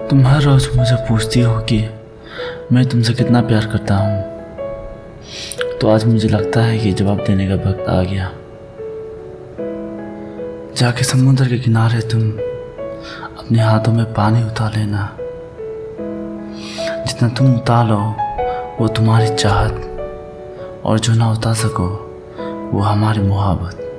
तुम हर रोज मुझे पूछती हो कि मैं तुमसे कितना प्यार करता हूँ। तो आज मुझे लगता है कि जवाब देने का वक्त आ गया। जाके समुद्र के किनारे तुम अपने हाथों में पानी उतार लेना। जितना तुम उतारो, वो तुम्हारी चाहत और जो ना उतार सको, वो हमारी मोहब्बत।